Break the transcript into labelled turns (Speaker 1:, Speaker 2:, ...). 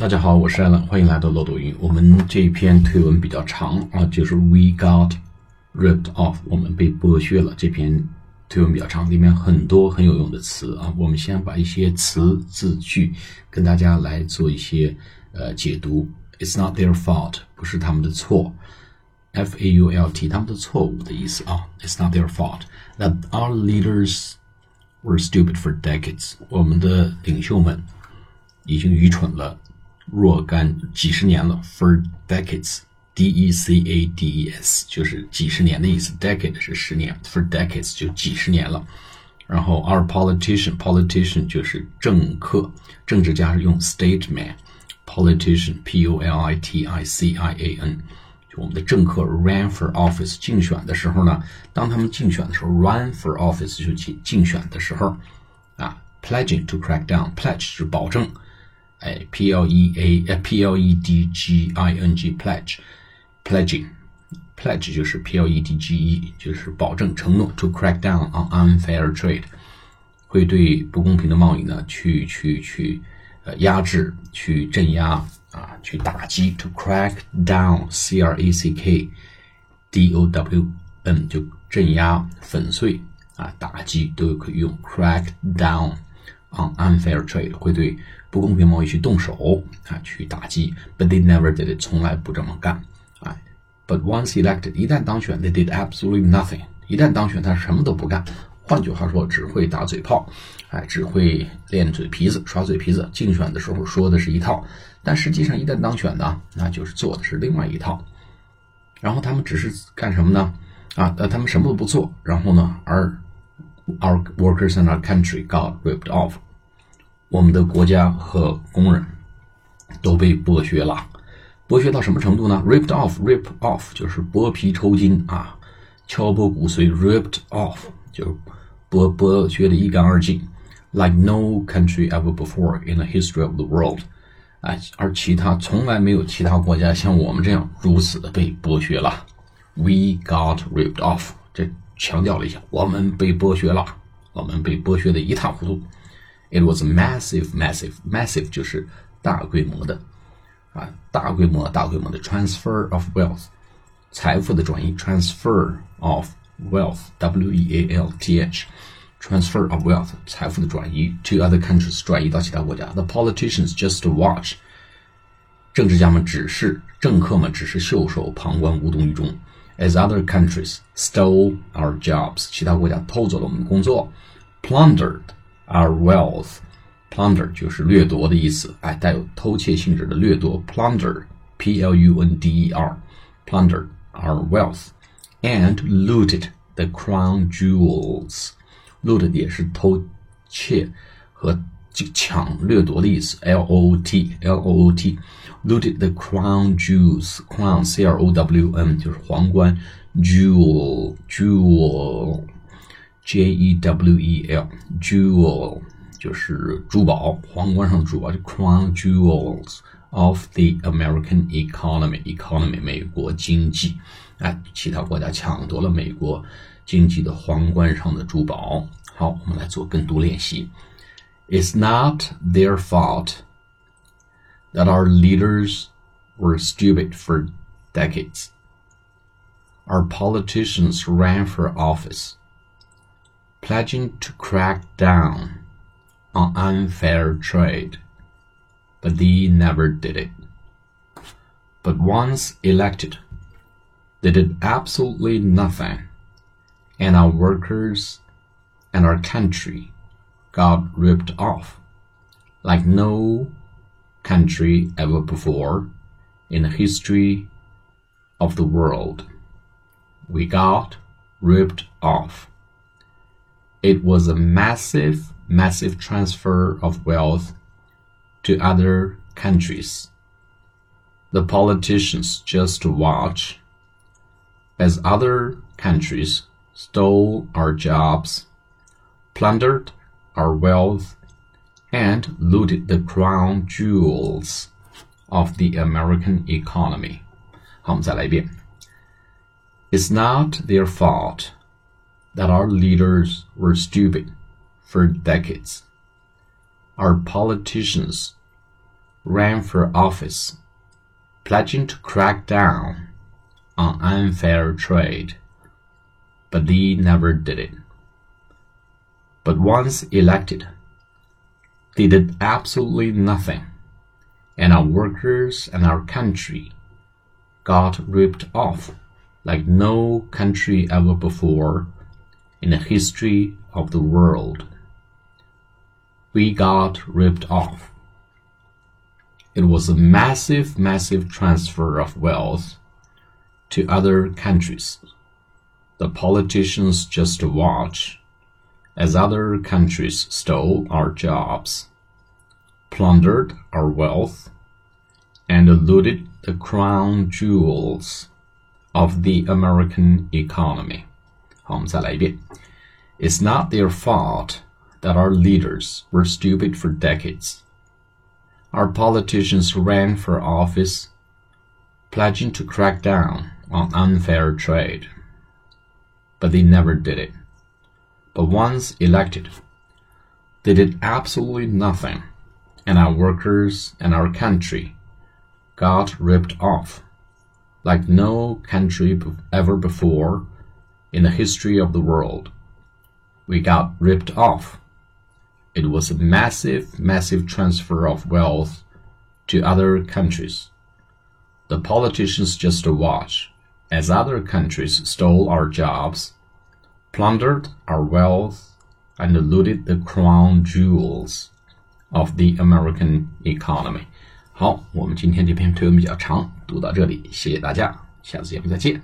Speaker 1: 大家好，我是艾伦，欢迎来到漏斗云。我们这一篇推文比较长啊，就是 We got ripped off，我们被剥削了。这篇推文比较长，里面很多很有用的词啊。我们先把一些词字句跟大家来做一些呃解读。It's not their fault，不是他们的错。F A U L T，他们的错误的意思啊。It's not their fault that our leaders were stupid for decades。我们的领袖们已经愚蠢了。若干几十年了，for decades，d e c a d e s 就是几十年的意思，decade 是十年，for decades 就几十年了。然后 our politician，politician 就是政客，政治家是用 statesman，politician，p u l i t i c i a n，就我们的政客 ran for office 竞选的时候呢，当他们竞选的时候，run for office 就竞竞选的时候啊，pledging to crack down，pledge 是保证。哎，P L E A 呃 P L E D G I N G pledge，pledging，pledge 就是 P L E D G E，就是保证承诺。To crack down on unfair trade，会对不公平的贸易呢去去去呃压制、去镇压啊、去打击。To crack down，C R A C K D O W N 就镇压、粉碎啊、打击都可以用 crack down。On unfair trade 会对不公平贸易去动手啊，去打击。But they never did it，从来不这么干啊。But once elected，一旦当选，they did absolutely nothing。一旦当选，他什么都不干。换句话说，只会打嘴炮，哎，只会练嘴皮子、耍嘴皮子。竞选的时候说的是一套，但实际上一旦当选呢，那就是做的是另外一套。然后他们只是干什么呢？啊，呃，他们什么都不做。然后呢，而 Our workers and our country got ripped off。我们的国家和工人都被剥削了。剥削到什么程度呢？Ripped off，rip off 就是剥皮抽筋啊，敲剥骨髓。Ripped off 就剥剥削的一干二净，like no country ever before in the history of the world。哎，而其他从来没有其他国家像我们这样如此的被剥削了。We got ripped off。这强调了一下，我们被剥削了，我们被剥削的一塌糊涂。It was massive, massive, massive 就是大规模的啊，大规模、大规模的 transfer of wealth，财富的转移，transfer of wealth，w e a l t h，transfer of wealth，财富的转移 to other countries，转移到其他国家。The politicians just watch，政治家们只是，政客们只是袖手旁观，无动于衷。as other countries stole our jobs，其他国家偷走了我们的工作，plundered our wealth。plunder 就是掠夺的意思，哎，带有偷窃性质的掠夺，plunder，p l u n d e r，plundered our wealth and looted the crown jewels。looted 也是偷窃和 抢掠夺的意思，l o o t l o o t looted the crown jewels crown c r o w n 就是皇冠，jewel jewel j e w e l jewel 就是珠宝，皇冠上的珠宝，就 crown jewels of the American economy economy 美国经济，哎，其他国家抢夺了美国经济的皇冠上的珠宝。好，我们来做跟读练习。It's not their fault that our leaders were stupid for decades. Our politicians ran for office, pledging to crack down on unfair trade, but they never did it. But once elected, they did absolutely nothing, and our workers and our country got ripped off like no country ever before in the history of the world. We got ripped off. It was a massive, massive transfer of wealth to other countries. The politicians just watch as other countries stole our jobs, plundered our wealth, and looted the crown jewels of the American economy. 好，我们再来一遍。It's not their fault that our leaders were stupid for decades. Our politicians ran for office, pledging to crack down on unfair trade, but they never did it. But once elected, they did absolutely nothing, and our workers and our country got ripped off like no country ever before in the history of the world. We got ripped off. It was a massive, massive transfer of wealth to other countries. The politicians just watch as other countries stole our jobs, plundered our wealth, and looted the crown jewels of the American economy. 好，我们再来一遍. It's not their fault that our leaders were stupid for decades. Our politicians ran for office, pledging to crack down on unfair trade. But they never did it. But once elected, they did absolutely nothing, and our workers and our country got ripped off like no country ever before in the history of the world. We got ripped off. It was a massive, massive transfer of wealth to other countries. The politicians just watched as other countries stole our jobs, plundered our wealth, and looted the crown jewels of the American economy. 好，我们今天这篇推文比较长，读到这里，谢谢大家，下次节目再见。